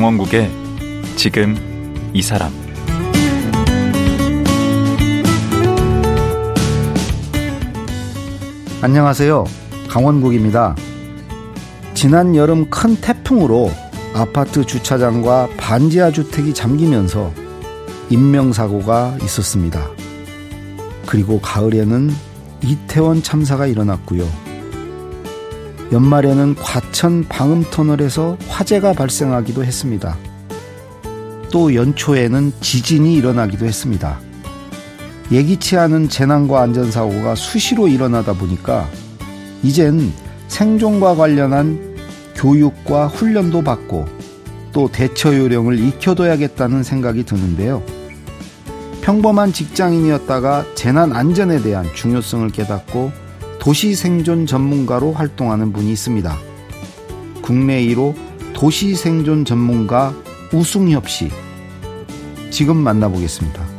강원국의 지금 이 사람 안녕하세요. 강원국입니다. 지난 여름 큰 태풍으로 아파트 주차장과 반지하 주택이 잠기면서 인명사고가 있었습니다. 그리고 가을에는 이태원 참사가 일어났고요. 연말에는 과천 방음터널에서 화재가 발생하기도 했습니다. 또 연초에는 지진이 일어나기도 했습니다. 예기치 않은 재난과 안전사고가 수시로 일어나다 보니까 이젠 생존과 관련한 교육과 훈련도 받고 또 대처 요령을 익혀둬야겠다는 생각이 드는데요. 평범한 직장인이었다가 재난 안전에 대한 중요성을 깨닫고 도시 생존 전문가로 활동하는 분이 있습니다. 국내 1호 도시 생존 전문가 우승협 씨. 지금 만나보겠습니다.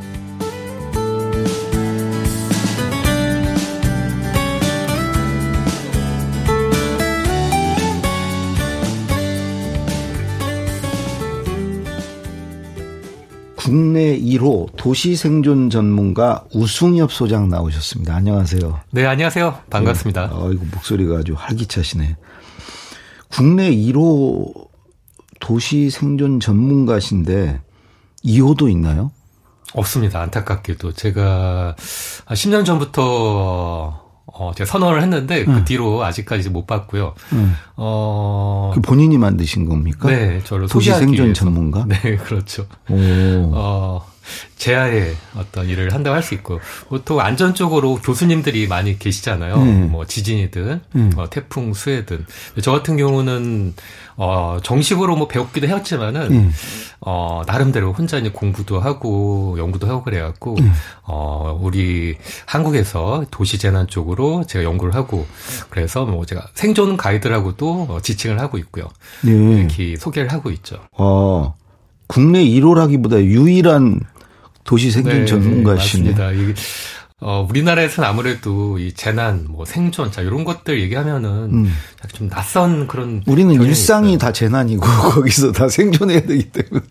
국내 1호 도시 생존 전문가 우승엽 소장 나오셨습니다. 안녕하세요. 네, 안녕하세요. 반갑습니다. 네. 어, 이거 목소리가 아주 활기차시네. 국내 1호 도시 생존 전문가신데 2호도 있나요? 없습니다. 안타깝게도 제가 10년 전부터 어, 제가 선언을 했는데 그 음. 뒤로 아직까지 못 봤고요. 음. 어. 그 본인이 만드신 겁니까? 네, 저를 도시 생존 전문가? 네, 그렇죠. 오. 어, 제아의 어떤 일을 한다고 할 수 있고 보통 안전 쪽으로 교수님들이 많이 계시잖아요. 네. 뭐 지진이든 네. 뭐 태풍 수해든 저 같은 경우는 어 정식으로 뭐 배웠기도 했지만은 네. 어 나름대로 혼자 이제 공부도 하고 연구도 하고 그래갖고 네. 어 우리 한국에서 도시 재난 쪽으로 제가 연구를 하고 그래서 뭐 제가 생존 가이드라고도 어, 지칭을 하고 있고요. 네. 이렇게 소개를 하고 있죠. 어. 국내 1호라기보다 유일한 도시 생존 네, 전문가시네. 맞습니다. 이게 어, 우리나라에서는 아무래도 이 재난, 뭐 생존, 자, 이런 것들 얘기하면은 음. 좀 낯선 그런. 우리는 일상이 있어요. 다 재난이고, 거기서 다 생존해야 되기 때문에.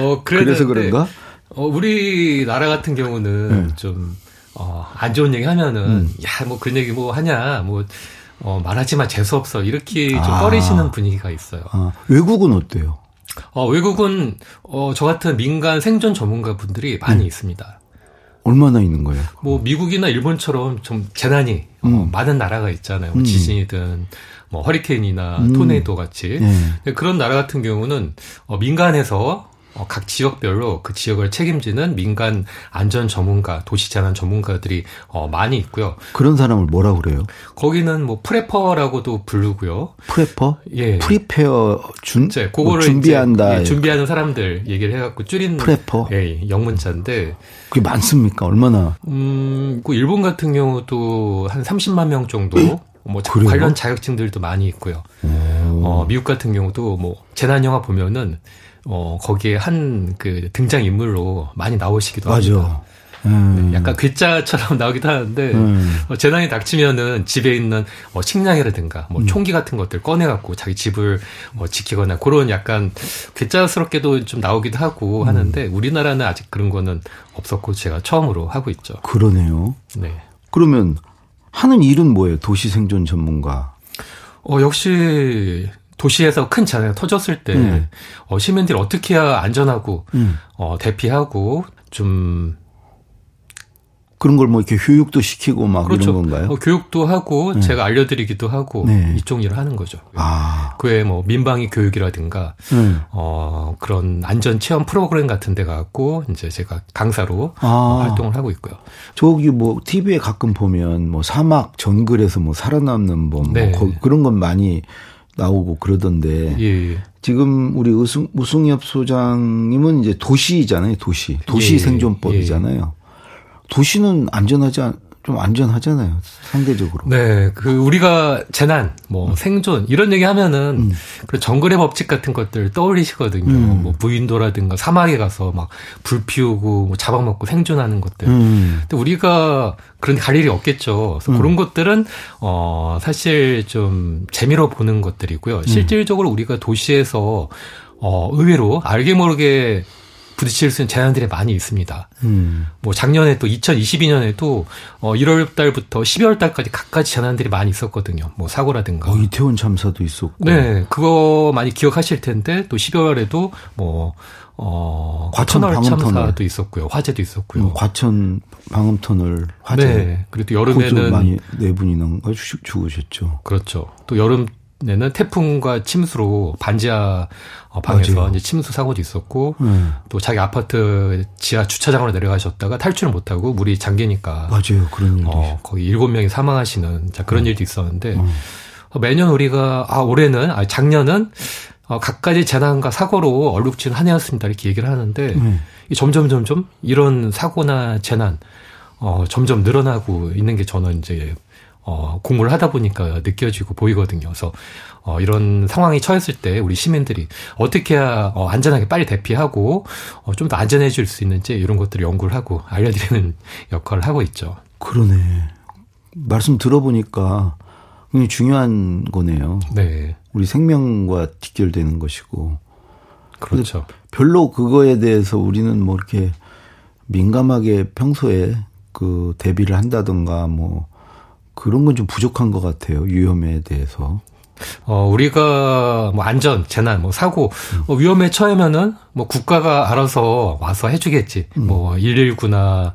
어, 그래서 그런가? 어, 우리나라 같은 경우는 네. 좀, 어, 안 좋은 얘기 하면은, 음. 야, 뭐 그런 얘기 뭐 하냐, 뭐, 어, 말하지 마, 재수없어. 이렇게 좀 아. 꺼리시는 분위기가 있어요. 아, 외국은 어때요? 어, 외국은 어, 저 같은 민간 생존 전문가 분들이 많이 음. 있습니다. 얼마나 있는 거예요? 뭐 미국이나 일본처럼 좀 재난이 어, 음. 어, 많은 나라가 있잖아요. 뭐 음. 지진이든 뭐 허리케인이나 음. 토네이도 같이 네. 그런 나라 같은 경우는 어, 민간에서 어, 각 지역별로 그 지역을 책임지는 민간 안전 전문가, 도시 재난 전문가들이 어, 많이 있고요. 그런 사람을 뭐라 그래요? 거기는 뭐 prepper라고도 부르고요. prepper? 예. prepare 준 이제 그거를 뭐 준비한다. 예, 준비하는 사람들 얘기를 해 갖고 줄인 prepper. 예, 영문자인데 그게 많습니까? 얼마나? 음, 그 일본 같은 경우도 한 30만 명 정도. 뭐 그래요? 관련 자격증들도 많이 있고요. 어, 미국 같은 경우도 뭐 재난 영화 보면은 어, 거기에 한 그 등장 인물로 많이 나오시기도 맞아. 합니다. 음. 네, 약간 괴짜처럼 나오기도 하는데 음. 어, 재난이 닥치면은 집에 있는 뭐 식량이라든가 뭐 음. 총기 같은 것들 꺼내갖고 자기 집을 뭐 지키거나 그런 약간 괴짜스럽게도 좀 나오기도 하고 음. 하는데 우리나라는 아직 그런 거는 없었고 제가 처음으로 하고 있죠. 그러네요. 네. 그러면 하는 일은 뭐예요? 도시 생존 전문가. 어 역시 도시에서 큰 재난이 터졌을 때 음. 어, 시민들이 어떻게 해야 안전하고 음. 어, 대피하고 좀 그런 걸 뭐 이렇게 교육도 시키고 막 그렇죠. 이런 건가요? 어, 교육도 하고 네. 제가 알려드리기도 하고 네. 이쪽 일을 하는 거죠. 아. 그에 뭐 민방위 교육이라든가 네. 어, 그런 안전 체험 프로그램 같은 데 가고 이제 제가 강사로 아. 어, 활동을 하고 있고요. 저기 뭐 TV에 가끔 보면 뭐 사막 정글에서 뭐 살아남는 법 뭐, 네. 뭐 그런 건 많이 나오고 그러던데 예, 예. 지금 우리 우승, 우승엽 소장님은 이제 도시잖아요, 도시. 도시 예, 생존법이잖아요. 예. 도시는 안전하지 않, 좀 안전하잖아요. 상대적으로. 네. 그 우리가 재난, 뭐 음. 생존 이런 얘기 하면은 음. 그 정글의 법칙 같은 것들 떠올리시거든요. 음. 뭐 무인도라든가 사막에 가서 막 불 피우고 뭐 잡아먹고 생존하는 것들. 음. 근데 우리가 그런 갈 일이 없겠죠. 그래서 음. 그런 것들은 어 사실 좀 재미로 보는 것들이고요. 음. 실질적으로 우리가 도시에서 어, 의외로 알게 모르게 부딪힐 수 있는 재난들이 많이 있습니다. 음. 뭐 작년에 또 2022년에도 어 1월 달부터 12월 달까지 각가지 재난들이 많이 있었거든요. 뭐 사고라든가. 어, 이태원 참사도 있었고. 네, 그거 많이 기억하실 텐데 또 12월에도 뭐 어, 과천 방음터널도 있었고요. 화재도 있었고요. 음, 과천 방음터널 화재. 네. 그리고 또 여름에는 많이 네 분이나 죽으셨죠. 그렇죠. 또 여름 내는 태풍과 침수로 반지하 어, 방에서 맞아요. 이제 침수 사고도 있었고 음. 또 자기 아파트 지하 주차장으로 내려가셨다가 탈출을 못하고 물이 잠기니까 맞아요 그런 일이 어, 거의 일곱 명이 사망하시는 자 그런 음. 일도 있었는데 음. 매년 우리가 아 올해는 아 작년은 어, 각가지 재난과 사고로 얼룩진 한 해였습니다 이렇게 얘기를 하는데 음. 점점 점점 이런 사고나 재난 어, 점점 늘어나고 있는 게 저는 이제 어, 공부를 하다 보니까 느껴지고 보이거든요. 그래서 어, 이런 상황이 처했을 때 우리 시민들이 어떻게 해야 어, 안전하게 빨리 대피하고 어, 좀 더 안전해질 수 있는지 이런 것들을 연구를 하고 알려드리는 역할을 하고 있죠. 그러네. 말씀 들어보니까 굉장히 중요한 거네요. 네. 우리 생명과 직결되는 것이고. 그렇죠. 별로 그거에 대해서 우리는 뭐 이렇게 민감하게 평소에 그 대비를 한다든가 뭐 그런 건 좀 부족한 것 같아요. 위험에 대해서. 어, 우리가 뭐 안전, 재난, 뭐 사고, 음. 뭐 위험에 처하면은 뭐 국가가 알아서 와서 해주겠지. 음. 뭐 119나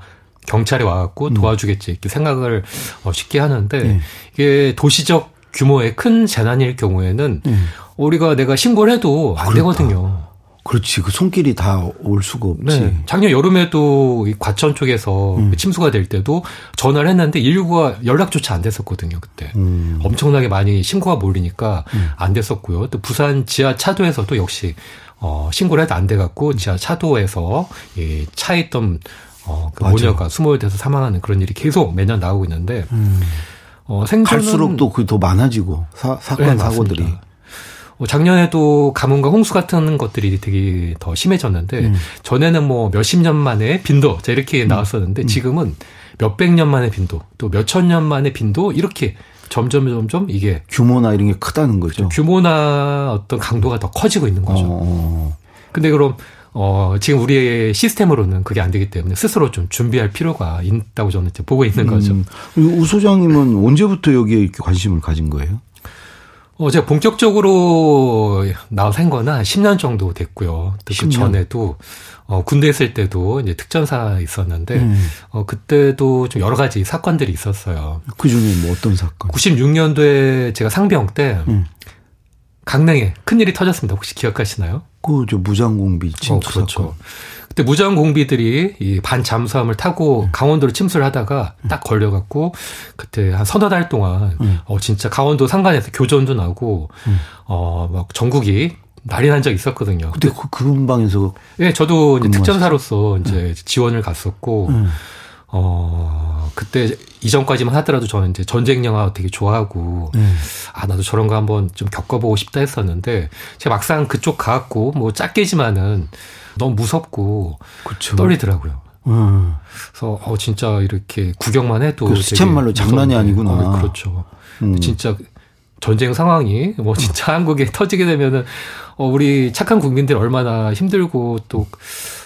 경찰이 와갖고 음. 도와주겠지. 이렇게 생각을 어, 쉽게 하는데 네. 이게 도시적 규모의 큰 재난일 경우에는 네. 우리가 내가 신고를 해도 안 그렇다. 되거든요. 그렇지. 그 손길이 다 올 수가 없지. 네. 작년 여름에도 이 과천 쪽에서 음. 침수가 될 때도 전화를 했는데 119가 연락조차 안 됐었거든요, 그때. 음. 엄청나게 많이 신고가 몰리니까 음. 안 됐었고요. 또 부산 지하 차도에서도 역시 어, 신고를 해도 안 돼갖고 지하 차도에서 이 차에 있던 어, 그 모녀가 수모돼서 사망하는 그런 일이 계속 매년 나오고 있는데 음. 어, 생존은 갈수록 또 그 더 많아지고 사, 사건 네, 사고들이. 맞습니다. 뭐 작년에도 가뭄과 홍수 같은 것들이 되게 더 심해졌는데 음. 전에는 뭐 몇십 년 만에 빈도 자 이렇게 음. 나왔었는데 음. 지금은 몇백 년 만에 빈도 또 몇천 년 만에 빈도 이렇게 점점 점점 이게 규모나 이런 게 크다는 거죠. 규모나 어떤 강도가 더 커지고 있는 거죠. 어. 어. 근데 그럼 어, 지금 우리의 시스템으로는 그게 안 되기 때문에 스스로 좀 준비할 필요가 있다고 저는 보고 있는 거죠. 음. 우 소장님은 언제부터 여기에 이렇게 관심을 가진 거예요? 어, 제가 본격적으로 나와서 한 거는 한 10년 정도 됐고요. 그 전에도 어, 군대 있을 때도 이제 특전사 있었는데 음. 어, 그때도 좀 여러 가지 사건들이 있었어요. 그 중에 뭐 어떤 사건? 96년도에 제가 상병 때 음. 강릉에 큰 일이 터졌습니다. 혹시 기억하시나요? 그 저 무장공비 침투 어, 그렇죠. 사건. 그때 무장 공비들이 이 반잠수함을 타고 음. 강원도로 침수를 하다가 음. 딱 걸려갖고 그때 한 서너 달 동안 음. 어 진짜 강원도 상간에서 교전도 나고 음. 어막 전국이 난리 난적 있었거든요. 그때 그, 그 근방에서 예, 네, 저도 이제 특전사로서 이제 음. 지원을 갔었고 음. 어 그때 이전까지만 하더라도 저는 이제 전쟁 영화 되게 좋아하고 음. 아 나도 저런 거 한번 좀 겪어보고 싶다 했었는데 제가 막상 그쪽 가갖고 뭐 작게지만은 너무 무섭고 그쵸. 떨리더라고요. 음. 그래서 어 진짜 이렇게 구경만 해도 그 수찬말로 장난이 아니구나. 어, 그렇죠. 음. 진짜 전쟁 상황이 뭐 진짜 한국에 터지게 되면은 어 우리 착한 국민들 얼마나 힘들고 또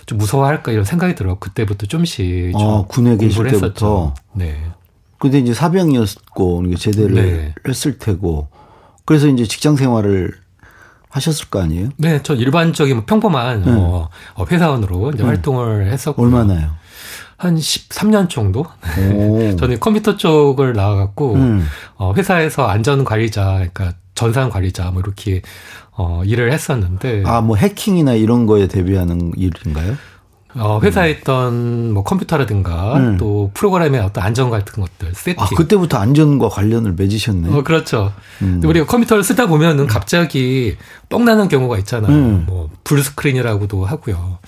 좀 무서워할까 이런 생각이 들어. 그때부터 좀씩 좀 어, 군에 계실 때부터. 했었죠. 네. 근데 이제 사병이었고 제대를 네. 했을 테고 그래서 이제 직장 생활을 하셨을 거 아니에요? 네, 저 일반적인 뭐 평범한 네. 어, 어, 회사원으로 이제 네. 활동을 했었고 얼마나요? 한 13년 정도? 저는 컴퓨터 쪽을 나와갖고 음. 어, 회사에서 안전 관리자, 그러니까 전산 관리자 뭐 이렇게 어, 일을 했었는데 아, 뭐 해킹이나 이런 거에 대비하는 일인가요? 어, 회사에 있던 뭐 컴퓨터라든가 음. 또 프로그램의 어떤 안전 같은 것들 세팅. 아, 그때부터 안전과 관련을 맺으셨네. 어, 그렇죠. 음. 우리가 컴퓨터를 쓰다 보면은 갑자기 뻑 나는 경우가 있잖아요. 음. 뭐 blue screen이라고도 하고요.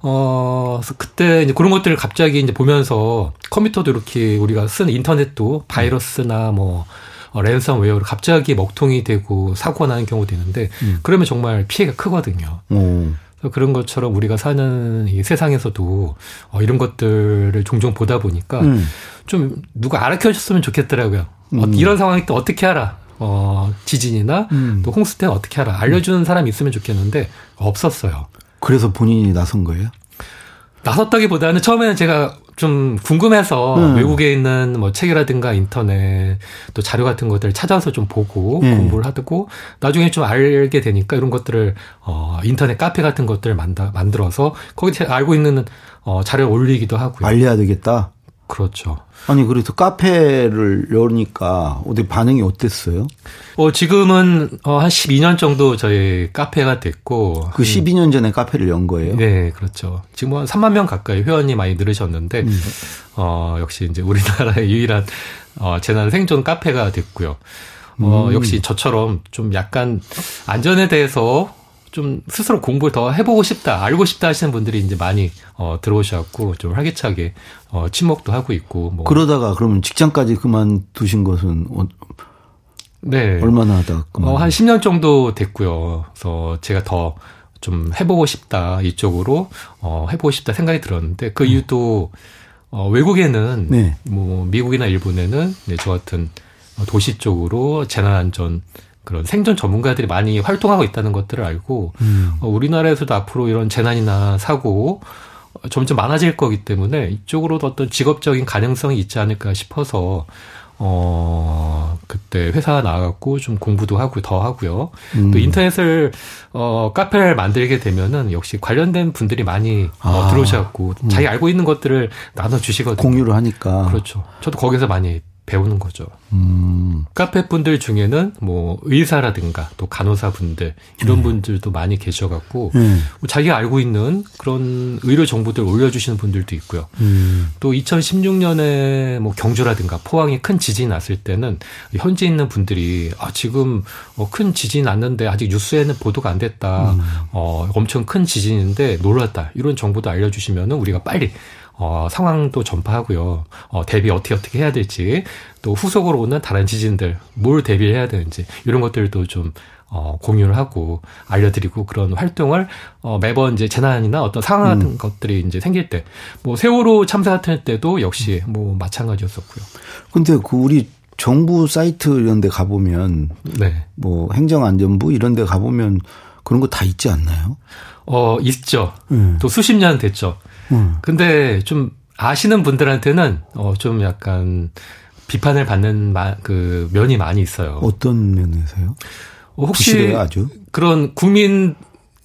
어, 그래서 그때 이제 그런 것들을 갑자기 이제 보면서 컴퓨터도 이렇게 우리가 쓰는 인터넷도 바이러스나 뭐 어, 랜섬웨어로 갑자기 먹통이 되고 사고가 나는 경우도 있는데 음. 그러면 정말 피해가 크거든요. 오. 그런 것처럼 우리가 사는 이 세상에서도 어, 이런 것들을 종종 보다 보니까 음. 좀 누가 알아켜 줬으면 좋겠더라고요. 어, 음. 어, 이런 상황이 또 어떻게 알아? 어, 지진이나 음. 또 홍수 때 어떻게 하라 알려주는 사람이 있으면 좋겠는데 없었어요. 그래서 본인이 나선 거예요? 나섰다기보다는 처음에는 제가 좀 궁금해서 음. 외국에 있는 뭐 책이라든가 인터넷 또 자료 같은 것들을 찾아서 좀 보고 음. 공부를 하고 나중에 좀 알게 되니까 이런 것들을 어 인터넷 카페 같은 것들을 만다, 만들어서 거기 알고 있는 어 자료 를 올리기도 하고요. 알려야 되겠다. 그렇죠. 아니 그래서 카페를 여니까 어디 반응이 어땠어요? 어 지금은 어 한 12년 정도 저희 카페가 됐고 그 12년 전에 카페를 연 거예요? 네, 그렇죠. 지금 한 3만 명 가까이 회원이 많이 늘으셨는데 음. 어 역시 이제 우리나라의 유일한 어 재난 생존 카페가 됐고요. 어 음. 역시 저처럼 좀 약간 안전에 대해서 좀 스스로 공부를 더 해보고 싶다, 알고 싶다 하시는 분들이 이제 많이 어, 들어오셔갖고 좀 활기차게 어, 친목도 하고 있고. 뭐. 그러다가 그러면 직장까지 그만두신 것은 어, 네. 얼마나 하다 그만? 어, 한 10년 정도 됐고요. 그래서 제가 더 좀 해보고 싶다 이쪽으로 어, 해보고 싶다 생각이 들었는데 그 음. 이유도 어, 외국에는 네. 뭐 미국이나 일본에는 네, 저 같은 도시 쪽으로 재난안전 그런 생존 전문가들이 많이 활동하고 있다는 것들을 알고 음. 어, 우리나라에서도 앞으로 이런 재난이나 사고 점점 많아질 거기 때문에 이쪽으로도 어떤 직업적인 가능성이 있지 않을까 싶어서 어 그때 회사 나와갖고 좀 공부도 하고 더 하고요. 음. 또 인터넷을 어 카페를 만들게 되면은 역시 관련된 분들이 많이 어, 아. 어, 들어오셔갖고 음. 자기 알고 있는 것들을 나눠 주시거든요. 공유를 하니까 그렇죠. 저도 거기서 많이 배우는 거죠. 음. 카페 분들 중에는 뭐 의사라든가 또 간호사 분들 이런 음. 분들도 많이 계셔갖고 음. 뭐 자기가 알고 있는 그런 의료 정보들 올려주시는 분들도 있고요. 음. 또 2016년에 뭐 경주라든가 포항에 큰 지진이 났을 때는 현지에 있는 분들이 아 지금 어, 큰 지진 났는데 아직 뉴스에는 보도가 안 됐다. 음. 어 엄청 큰 지진인데 놀랐다. 이런 정보도 알려주시면은 우리가 빨리 어, 상황도 전파하고요. 어, 대비 어떻게 어떻게 해야 될지 또 후속으로 오는 다른 지진들 뭘 대비를 해야 되는지 이런 것들도 좀 어, 공유를 하고 알려드리고 그런 활동을 어, 매번 이제 재난이나 어떤 상황 같은 음. 것들이 이제 생길 때 뭐 세월호 참사 같은 때도 역시 뭐 마찬가지였었고요. 근데 그 우리 정부 사이트 이런 데 가보면 네. 뭐 행정안전부 이런 데 가보면 그런 거 다 있지 않나요? 어, 있죠. 음. 또 수십 년 됐죠. 음. 근데 좀 아시는 분들한테는 어, 좀 약간 비판을 받는 마, 그 면이 많이 있어요. 어떤 면에서요? 어, 혹시 아주? 그런 국민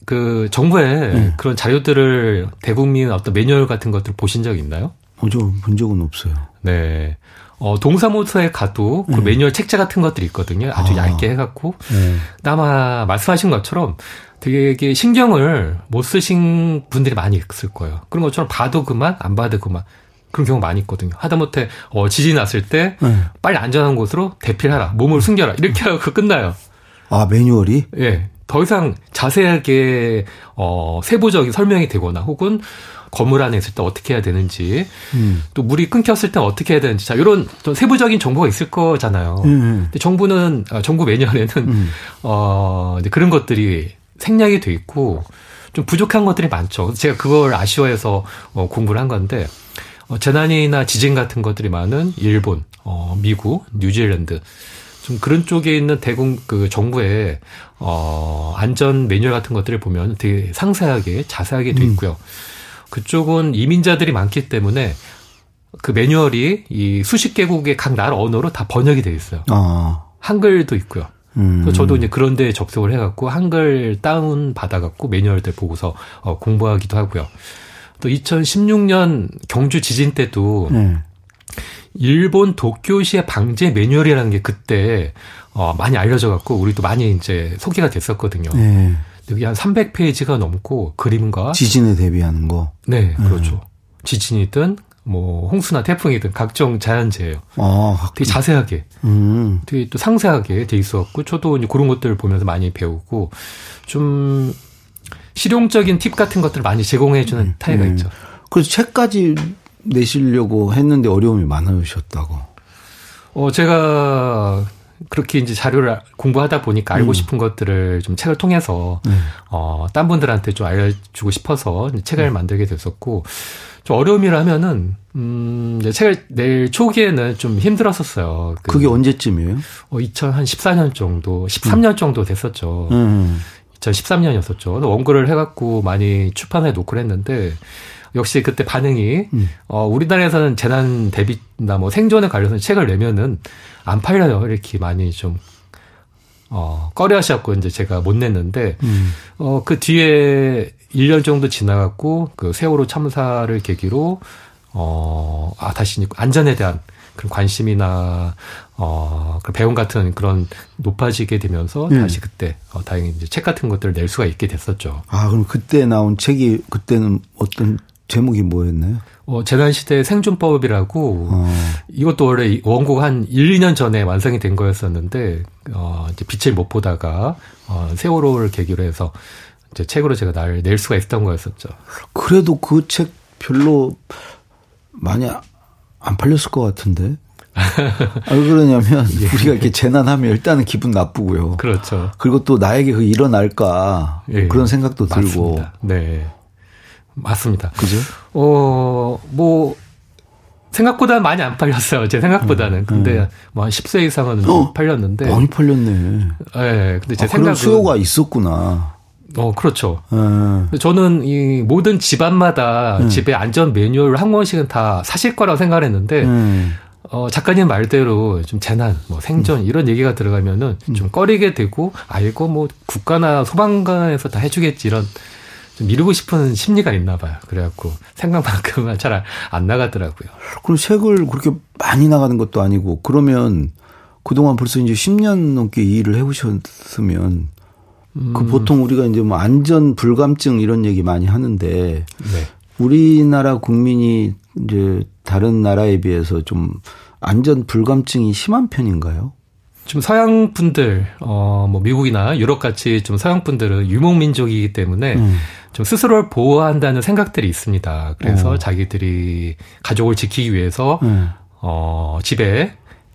그 정부의 네. 그런 자료들을 대국민 어떤 매뉴얼 같은 것들 보신 적 있나요? 어, 저본 적은 없어요. 네. 어, 동사무소에 가도 그 네. 매뉴얼 책자 같은 것들이 있거든요. 아주 아. 얇게 해갖고. 네. 아마 말씀하신 것처럼 되게 신경을 못 쓰신 분들이 많이 있을 거예요. 그런 것처럼 봐도 그만, 안 봐도 그만. 그런 경우 많이 있거든요. 하다못해 어, 지진 났을 때 네. 빨리 안전한 곳으로 대피하라, 몸을 숨겨라 이렇게 하고 끝나요. 아 매뉴얼이? 예. 더 이상 자세하게 어, 세부적인 설명이 되거나 혹은 건물 안에 있을 때 어떻게 해야 되는지 음. 또 물이 끊겼을 때 어떻게 해야 되는지 자 이런 좀 세부적인 정보가 있을 거잖아요. 음. 근데 정부는 어, 정부 매뉴얼에는 음. 어 이제 그런 것들이 생략이 돼 있고 좀 부족한 것들이 많죠. 제가 그걸 아쉬워해서 어, 공부를 한 건데 어, 재난이나 지진 같은 것들이 많은 일본, 어, 미국, 뉴질랜드 좀 그런 쪽에 있는 대공 그 정부의 어 안전 매뉴얼 같은 것들을 보면 되게 상세하게 자세하게 돼 음. 있고요. 음. 그쪽은 이민자들이 많기 때문에 그 매뉴얼이 이 수십 개국의 각 나라 언어로 다 번역이 돼 있어요. 아. 한글도 있고요. 음. 저도 이제 그런 데 접속을 해갖고 한글 다운 받아갖고 매뉴얼들 보고서 어, 공부하기도 하고요. 또 2016년 경주 지진 때도 네. 일본 도쿄시의 방제 매뉴얼이라는 게 그때 어, 많이 알려져 갖고 우리도 많이 이제 소개가 됐었거든요. 네. 여기 한 300페이지가 넘고 그림과 지진에 대비하는 거. 네, 그렇죠. 음. 지진이든 뭐 홍수나 태풍이든 각종 자연재해요. 아, 되게 자세하게, 음. 되게 또 상세하게 돼 있었고 저도 이제 그런 것들을 보면서 많이 배우고 좀 실용적인 팁 같은 것들을 많이 제공해주는 음, 타이가 음. 있죠. 그래서 책까지 내시려고 했는데 어려움이 많으셨다고. 어 제가 그렇게 이제 자료를 공부하다 보니까 알고 음. 싶은 것들을 좀 책을 통해서 네. 어, 딴 분들한테 좀 알려주고 싶어서 책을 음. 만들게 됐었고 좀 어려움이라면은 음, 이제 책을 낼 초기에는 좀 힘들었었어요. 그, 게 언제쯤이에요? 어, 2014년 정도, 13년 음. 정도 됐었죠. 음. 2013년이었었죠. 원고를 해갖고 많이 출판해 놓고 했는데 역시 그때 반응이 음. 어 우리나라에서는 재난 대비나 뭐 생존에 관련해서 책을 내면은 안 팔려요. 이렇게 많이 좀 어, 꺼려 하셨고, 이제 제가 못 냈는데, 음. 어, 그 뒤에 1년 정도 지나갔고, 그 세월호 참사를 계기로, 어, 아, 다시 안전에 대한 그런 관심이나, 어, 그 배움 같은 그런 높아지게 되면서 네. 다시 그때, 어, 다행히 이제 책 같은 것들을 낼 수가 있게 됐었죠. 아, 그럼 그때 나온 책이, 그때는 어떤 제목이 뭐였나요? 어, 재난시대 생존법이라고 어. 이것도 원래 원고가 한 1, 2년 전에 완성이 된 거였었는데 어, 이제 빛을 못 보다가 어, 세월호를 계기로 해서 이제 책으로 제가 날 낼 수가 있었던 거였었죠. 그래도 그 책 별로 많이 안 팔렸을 것 같은데. 왜 그러냐면 예. 우리가 이렇게 재난하면 일단은 기분 나쁘고요. 그렇죠. 그리고 또 나에게 그 일어날까 예. 그런 생각도 맞습니다. 들고. 네. 맞습니다. 그죠? 어, 뭐, 생각보다 많이 안 팔렸어요. 제 생각보다는. 음, 근데 음. 뭐한 10세 이상은 어, 팔렸는데. 많이 팔렸네. 예. 네, 근데 제 아, 생각은 수요가 있었구나. 어, 그렇죠. 음. 저는 이 모든 집안마다 음. 집에 안전 매뉴얼을 한 권씩은 다 사실 거라고 생각을 했는데 음. 어, 작가님 말대로 좀 재난, 뭐 생존 이런 얘기가 들어가면은 좀 꺼리게 되고 아 이거 뭐 국가나 소방관에서 다 해주겠지 이런 좀 미루고 싶은 심리가 있나 봐요. 그래갖고 생각만큼은 잘 안 나가더라고요. 그럼 책을 그렇게 많이 나가는 것도 아니고 그러면 그동안 벌써 이제 10년 넘게 이 일을 해오셨으면 그 음. 그 보통 우리가 이제 뭐 안전 불감증 이런 얘기 많이 하는데 네. 우리나라 국민이 이제 다른 나라에 비해서 좀 안전 불감증이 심한 편인가요? 좀 서양 분들, 어, 뭐 미국이나 유럽 같이 좀 서양 분들은 유목 민족이기 때문에 음. 좀 스스로를 보호한다는 생각들이 있습니다. 그래서 오. 어. 자기들이 가족을 지키기 위해서 음. 어, 집에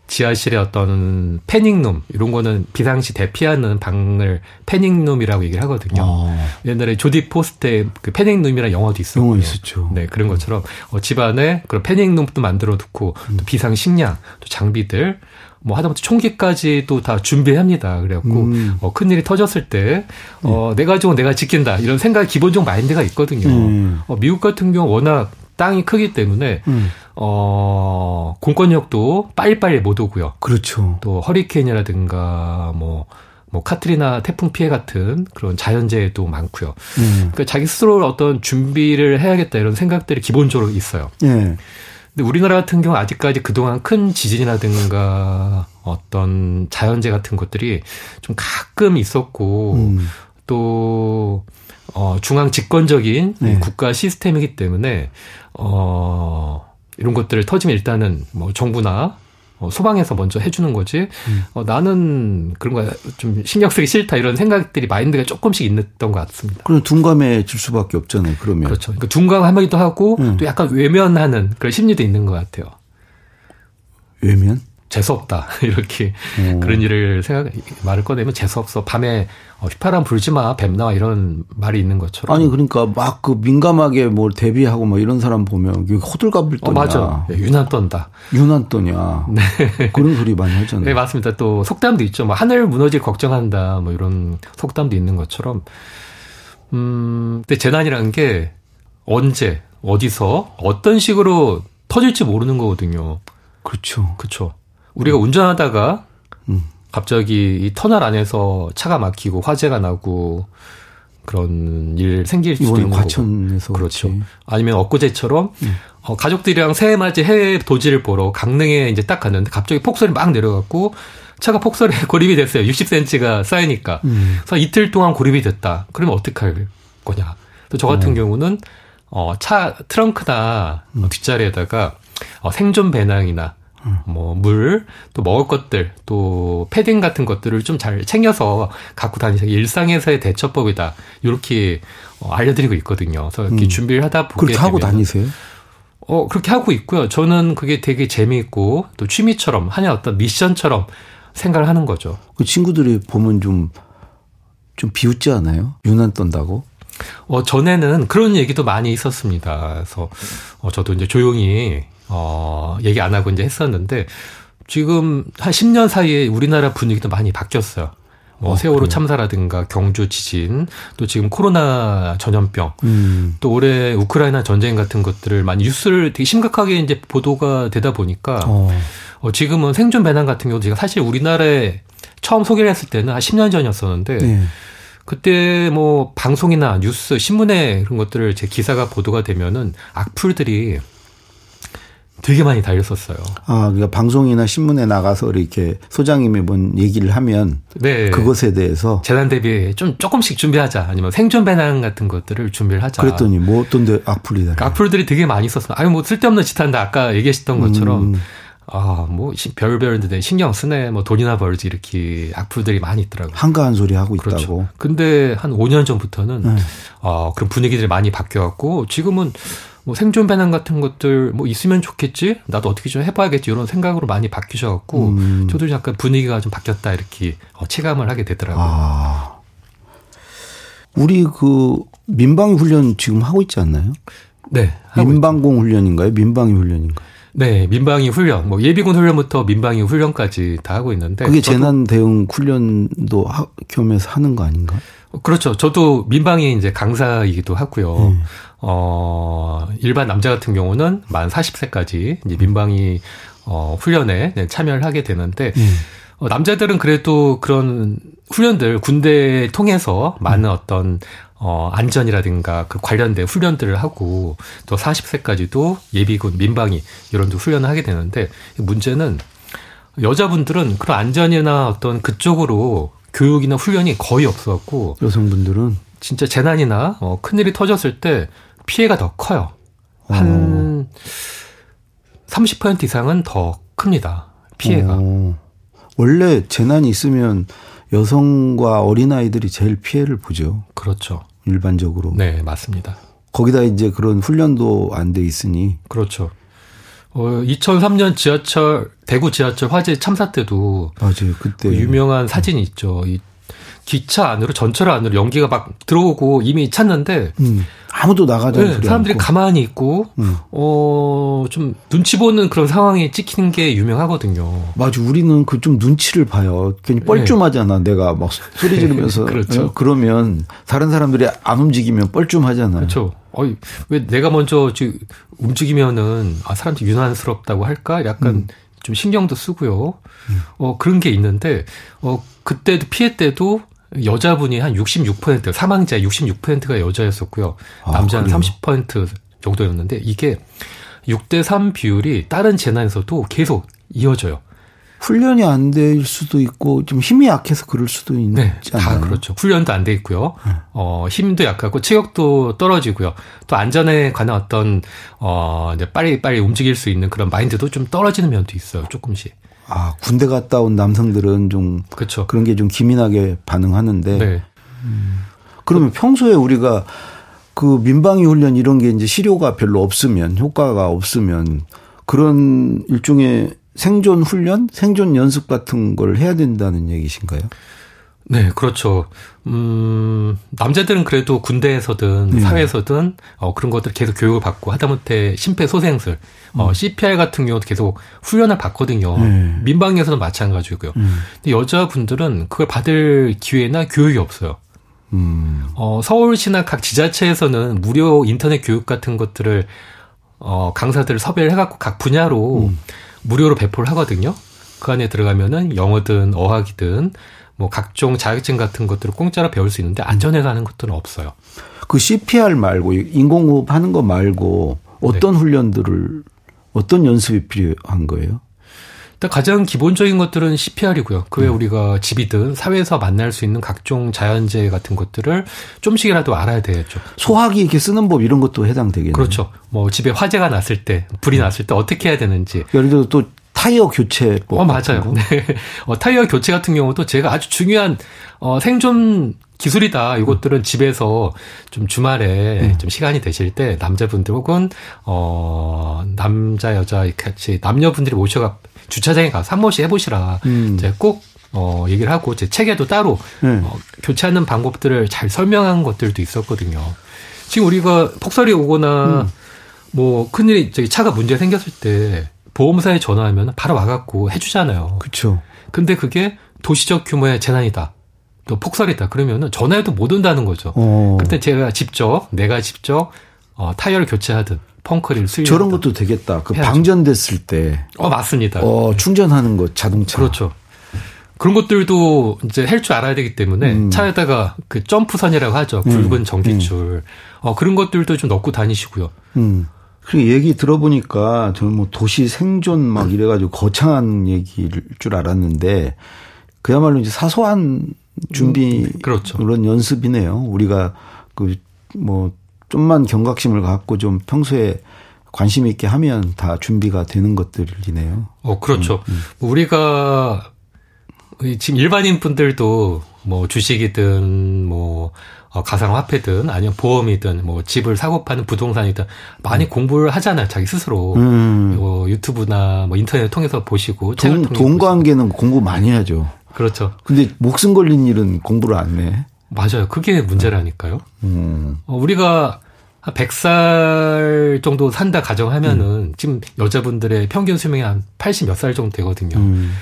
지하실에 어떤 패닝룸 이런 거는 비상시 대피하는 방을 패닝룸이라고 얘기를 하거든요. 아. 옛날에 조디 포스트의 그 패닝룸이라는 영화도 있었고, 영화 있었죠. 네 그런 것처럼 어, 집안에 그런 패닝룸도 만들어 두고 음. 또 비상 식량, 또 장비들 뭐 하다못해 총기까지도 다 준비합니다. 그래갖고 음. 어, 큰 일이 터졌을 때 어, 네. 내 가족은 내가 지킨다 이런 생각 기본적 마인드가 있거든요. 음. 어, 미국 같은 경우 워낙 땅이 크기 때문에 음. 어, 공권력도 빨리빨리 못 오고요. 그렇죠. 또 허리케인이라든가 뭐, 뭐 카트리나 태풍 피해 같은 그런 자연재해도 많고요. 음. 그러니까 자기 스스로 어떤 준비를 해야겠다 이런 생각들이 기본적으로 있어요. 예. 근데 우리나라 같은 경우 아직까지 그동안 큰 지진이라든가 어떤 자연재 같은 것들이 좀 가끔 있었고 음. 또 어, 중앙 집권적인 네. 국가 시스템이기 때문에 어, 이런 것들을 터지면 일단은 뭐 정부나 어, 소방에서 먼저 해주는 거지. 음. 어, 나는 그런 거 좀 신경 쓰기 싫다 이런 생각들이 마인드가 조금씩 있었던 것 같습니다. 그럼 둔감해질 수밖에 없잖아요. 그러면 그렇죠. 그러니까 둔감하기도 하고 음. 또 약간 외면하는 그런 심리도 있는 것 같아요. 외면? 재수없다. 이렇게 오. 그런 일을 생각 말을 꺼내면 재수없어. 밤에 어, 휘파람 불지 마. 뱀나와. 이런 말이 있는 것처럼. 아니 그러니까 막 그 민감하게 뭘 대비하고 뭐 이런 사람 보면 호들갑을 떠냐. 어, 맞아. 네, 유난 떤다. 유난 떠냐. 네. 그런 소리 많이 하잖아요. 네 맞습니다. 또 속담도 있죠. 뭐 하늘 무너질 걱정한다. 뭐 이런 속담도 있는 것처럼. 음 근데 재난이라는 게 언제 어디서 어떤 식으로 터질지 모르는 거거든요. 그렇죠. 그렇죠 우리가 운전하다가 음. 갑자기 이 터널 안에서 차가 막히고 화재가 나고 그런 일 생길 수도 있는 과천에서. 그렇죠. 그렇지. 아니면 엊그제처럼 음. 어, 가족들이랑 새해 맞이 해외 도지를 보러 강릉에 이제 딱 갔는데 갑자기 폭설이 막 내려갔고 차가 폭설에 고립이 됐어요. 60cm가 쌓이니까. 음. 그래서 이틀 동안 고립이 됐다. 그러면 어떡할 거냐. 또 저 같은 어. 경우는 어, 차 트렁크나 음. 뒷자리에다가 어, 생존 배낭이나 뭐 물, 또 먹을 것들, 또 패딩 같은 것들을 좀 잘 챙겨서 갖고 다니세요. 일상에서의 대처법이다. 이렇게 어, 알려드리고 있거든요. 그래서 이렇게 음. 준비를 하다 보게 그렇게 하고 다니세요? 어 그렇게 하고 있고요. 저는 그게 되게 재미있고 또 취미처럼 하냐 어떤 미션처럼 생각을 하는 거죠. 그 친구들이 보면 좀, 좀 비웃지 않아요? 유난 떤다고? 어, 전에는 그런 얘기도 많이 있었습니다. 그래서, 어, 저도 이제 조용히, 어, 얘기 안 하고 이제 했었는데, 지금 한 10년 사이에 우리나라 분위기도 많이 바뀌었어요. 뭐 어, 세월호 그래요? 참사라든가 경주 지진 또 지금 코로나 전염병 음. 또 올해 우크라이나 전쟁 같은 것들을 많이 뉴스를 되게 심각하게 이제 보도가 되다 보니까 어. 어 지금은 생존 배낭 같은 경우도 제가 사실 우리나라에 처음 소개를 했을 때는 한 10년 전이었었는데 네. 그때 뭐 방송이나 뉴스 신문에 그런 것들을 제 기사가 보도가 되면은 악플들이 되게 많이 달렸었어요. 아, 그러니까 방송이나 신문에 나가서 이렇게 소장님이 뭔 얘기를 하면 네. 그것에 대해서 재난 대비 좀 조금씩 준비하자 아니면 생존 배낭 같은 것들을 준비를 하자. 그랬더니 뭐 어떤데 악플이 달려. 악플들이 되게 많이 있었어. 아유 뭐 쓸데없는 짓 한다. 아까 얘기하셨던 것처럼 음. 아, 뭐, 별별인데 신경 쓰네. 뭐, 돈이나 벌지. 이렇게 악플들이 많이 있더라고요. 한가한 소리 하고 그렇죠. 있다고. 근데 한 5년 전부터는, 네. 아, 그런 분위기들이 많이 바뀌어갖고, 지금은 뭐 생존 배낭 같은 것들 뭐 있으면 좋겠지 나도 어떻게 좀 해봐야겠지 이런 생각으로 많이 바뀌셔갖고 음. 저도 약간 분위기가 좀 바뀌었다 이렇게 어, 체감을 하게 되더라고요. 아. 우리 그 민방위 훈련 지금 하고 있지 않나요? 네. 민방공 훈련인가요? 민방위 훈련인가요? 네, 민방위 훈련, 뭐 예비군 훈련부터 민방위 훈련까지 다 하고 있는데 그게 재난 대응 훈련도 겸해서 하는 거 아닌가? 그렇죠. 저도 민방위 이제 강사이기도 하고요. 음. 어, 일반 남자 같은 경우는 만 40세까지 이제 민방위 어, 훈련에 참여를 하게 되는데 음. 어, 남자들은 그래도 그런 훈련들 군대 통해서 많은 음. 어떤 어, 안전이라든가 그 관련된 훈련들을 하고 또 40세까지도 예비군 민방위 이런 훈련을 하게 되는데 문제는 여자분들은 그런 안전이나 어떤 그쪽으로 교육이나 훈련이 거의 없었고 여성분들은 진짜 재난이나 어, 큰일이 터졌을 때 피해가 더 커요. 한 어. 30% 이상은 더 큽니다. 피해가. 어. 원래 재난이 있으면 여성과 어린아이들이 제일 피해를 보죠. 그렇죠. 일반적으로. 네, 맞습니다. 거기다 이제 그런 훈련도 안 돼 있으니. 그렇죠. 어, 2003년 지하철 대구 지하철 화재 참사 때도 맞아요. 그때 그 유명한 사진이 있죠. 이 기차 안으로 전철 안으로 연기가 막 들어오고 이미 찼는데 음, 아무도 나가지 네, 사람들이 않고. 가만히 있고 음. 어좀 눈치 보는 그런 상황에 찍히는 게 유명하거든요. 맞아, 우리는 그 좀 눈치를 봐요. 괜히 뻘쭘하잖아. 네. 내가 막 소리 지르면서 그렇죠. 네, 그러면 다른 사람들이 안 움직이면 뻘쭘하잖아요. 그렇죠. 어이, 왜 내가 먼저 지금 움직이면은 아 사람들이 유난스럽다고 할까? 약간 음. 좀 신경도 쓰고요. 음. 어 그런 게 있는데 어 그때도 피해 때도 여자분이 한 66% 사망자 66%가 여자였었고요. 아, 남자는 그래요? 30% 정도였는데 이게 6대 3 비율이 다른 재난에서도 계속 이어져요. 훈련이 안 될 수도 있고 좀 힘이 약해서 그럴 수도 있는 네, 다 그렇죠. 훈련도 안 돼 있고요. 네. 어, 힘도 약하고 체력도 떨어지고요. 또 안전에 관한 어떤 어, 이제 빨리 빨리 움직일 수 있는 그런 마인드도 좀 떨어지는 면도 있어요. 조금씩. 아, 군대 갔다 온 남성들은 좀 그렇죠. 그런 게 좀 기민하게 반응하는데. 네. 음. 그러면 그, 평소에 우리가 그 민방위 훈련 이런 게 이제 실효가 별로 없으면 효과가 없으면 그런 일종의 생존 훈련, 생존 연습 같은 걸 해야 된다는 얘기신가요? 네, 그렇죠. 음, 남자들은 그래도 군대에서든 네. 사회에서든 어, 그런 것들 계속 교육을 받고 하다못해 심폐소생술, 어, 음. CPR 같은 경우도 계속 훈련을 받거든요. 네. 민방위에서도 마찬가지고요. 음. 근데 여자분들은 그걸 받을 기회나 교육이 없어요. 음. 어, 서울시나 각 지자체에서는 무료 인터넷 교육 같은 것들을 어, 강사들을 섭외를 해갖고 각 분야로 음. 무료로 배포를 하거든요. 그 안에 들어가면은 영어든 어학이든 뭐 각종 자격증 같은 것들을 공짜로 배울 수 있는데 안전에 관한 것들은 없어요. 그 CPR 말고 인공호흡 하는 거 말고 어떤 네. 훈련들을 어떤 연습이 필요한 거예요? 일단 가장 기본적인 것들은 CPR이고요. 그외 음. 우리가 집이든 사회에서 만날 수 있는 각종 자연재해 같은 것들을 좀씩이라도 알아야 되겠죠. 소화기 이렇게 쓰는 법 이런 것도 해당되겠네요. 그렇죠. 뭐 집에 화재가 났을 때, 불이 음. 났을 때 어떻게 해야 되는지. 예를 들어 또 타이어 교체. 어, 맞아요. 네. 어, 타이어 교체 같은 경우도 제가 아주 중요한 어, 생존 기술이다. 이것들은 집에서 좀 주말에 음. 좀 시간이 되실 때 남자분들 혹은 어 남자 여자 같이 남녀분들이 모셔가 주차장에 가서 한 번씩 해보시라. 음. 이제 꼭 어, 얘기를 하고 제 책에도 따로 음. 어, 교체하는 방법들을 잘 설명한 것들도 있었거든요. 지금 우리가 폭설이 오거나 음. 뭐 큰일이 저기 차가 문제 생겼을 때 보험사에 전화하면 바로 와갖고 해주잖아요. 그렇죠. 근데 그게 도시적 규모의 재난이다. 또 폭설이다. 그러면은 전화해도 못 온다는 거죠. 어. 그때 제가 직접 내가 직접 어, 타이어를 교체하든 펑크를 수리 저런 것도 되겠다. 그 해야죠. 방전됐을 때. 어 맞습니다. 어 충전하는 거 자동차. 그렇죠. 그런 것들도 이제 할 줄 알아야 되기 때문에 음. 차에다가 그 점프선이라고 하죠. 굵은 음. 전기줄. 음. 어 그런 것들도 좀 넣고 다니시고요. 음. 그 얘기 들어보니까 저는 뭐 도시 생존 막 이래가지고 거창한 얘기일 줄 알았는데 그야말로 이제 사소한 준비 음, 그렇죠. 그런 연습이네요. 우리가 그 뭐 좀만 경각심을 갖고 좀 평소에 관심 있게 하면 다 준비가 되는 것들이네요. 어 그렇죠. 음, 음. 뭐 우리가 지금 일반인 분들도 뭐 주식이든 뭐 어, 가상화폐 든 아니면 보험이든 뭐 집을 사고 파는 부동산이든 많이 음. 공부를 하잖아요 자기 스스로 음. 뭐 유튜브나 뭐 인터넷 통해서 보시고 돈, 돈 관계는 공부 많이 하죠. 그렇죠. 근데 목숨 걸린 일은 공부를 안 해. 맞아요. 그게 문제라니까요. 음. 어, 우리가 한 100살 정도 산다 가정하면은 음. 지금 여자분들의 평균 수명이 한 80 몇 살 정도 되거든요. 음.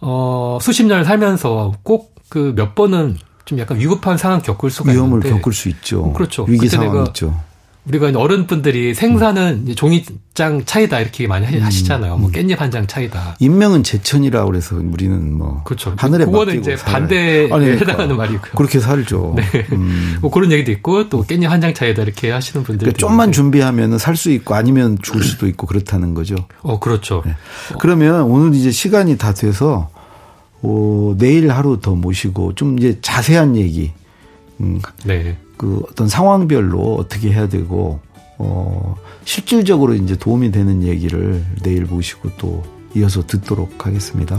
어, 수십 년을 살면서 꼭 그 몇 번은 좀 약간 위급한 상황 겪을 수가 위험을 있는데 위험을 겪을 수 있죠. 어, 그렇죠. 위기 상황 있죠. 우리가 어른분들이 음. 종이장 차이다 이렇게 많이 음. 하시잖아요. 뭐 음. 깻잎 한 장 차이다. 인명은 제천이라 그래서 우리는 뭐 그렇죠. 하늘에 그거는 이제 반대에 그러니까. 해당하는 말이고요. 그렇게 살죠. 네. 음. 뭐 그런 얘기도 있고 또 깻잎 한 장 차이다 이렇게 하시는 분들 그러니까 좀만 준비하면은 살수 있고 아니면 죽을 수도 있고 그렇다는 거죠. 어 그렇죠. 네. 그러면 오늘 이제 시간이 다 돼서 어, 내일 하루 더 모시고 좀 이제 자세한 얘기. 음, 네. 그 어떤 상황별로 어떻게 해야 되고 어 실질적으로 이제 도움이 되는 얘기를 내일 모시고 또 이어서 듣도록 하겠습니다.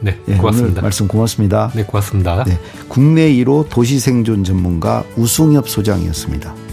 네, 네 고맙습니다. 말씀 고맙습니다. 네, 고맙습니다. 네, 국내 1호 도시 생존 전문가 우승엽 소장이었습니다.